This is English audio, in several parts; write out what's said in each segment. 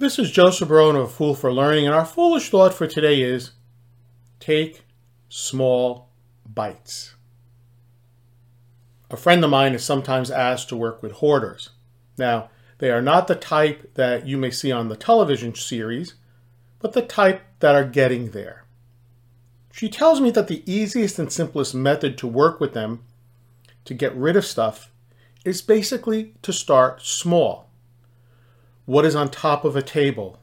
This is Joseph Barone of Fool for Learning, and our foolish thought for today is take small bites. A friend of mine is sometimes asked to work with hoarders. Now, they are not the type that you may see on the television series, but the type that are getting there. She tells me that the easiest and simplest method to work with them to get rid of stuff is basically to start small. What is on top of a table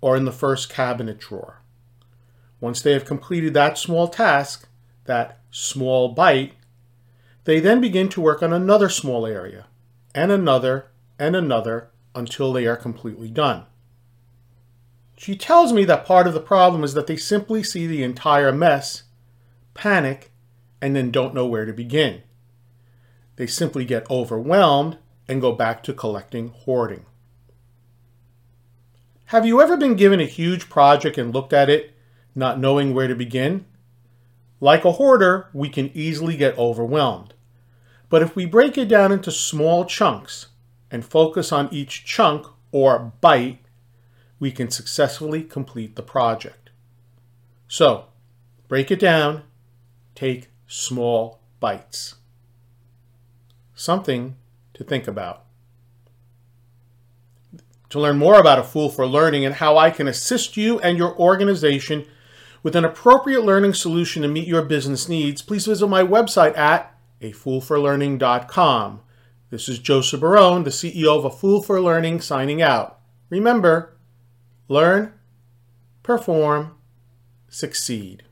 or in the first cabinet drawer? Once they have completed that small task, that small bite, they then begin to work on another small area, and another, and another, until they are completely done. She tells me that part of the problem is that they simply see the entire mess, panic, and then don't know where to begin. They simply get overwhelmed and go back to collecting hoarding. Have you ever been given a huge project and looked at it not knowing where to begin? Like a hoarder, we can easily get overwhelmed. But if we break it down into small chunks and focus on each chunk or bite, we can successfully complete the project. So, break it down, take small bites. Something to think about. To learn more about A Fool for Learning and how I can assist you and your organization with an appropriate learning solution to meet your business needs, please visit my website at afoolforlearning.com. This is Joseph Barone, the CEO of A Fool for Learning, signing out. Remember, learn, perform, succeed.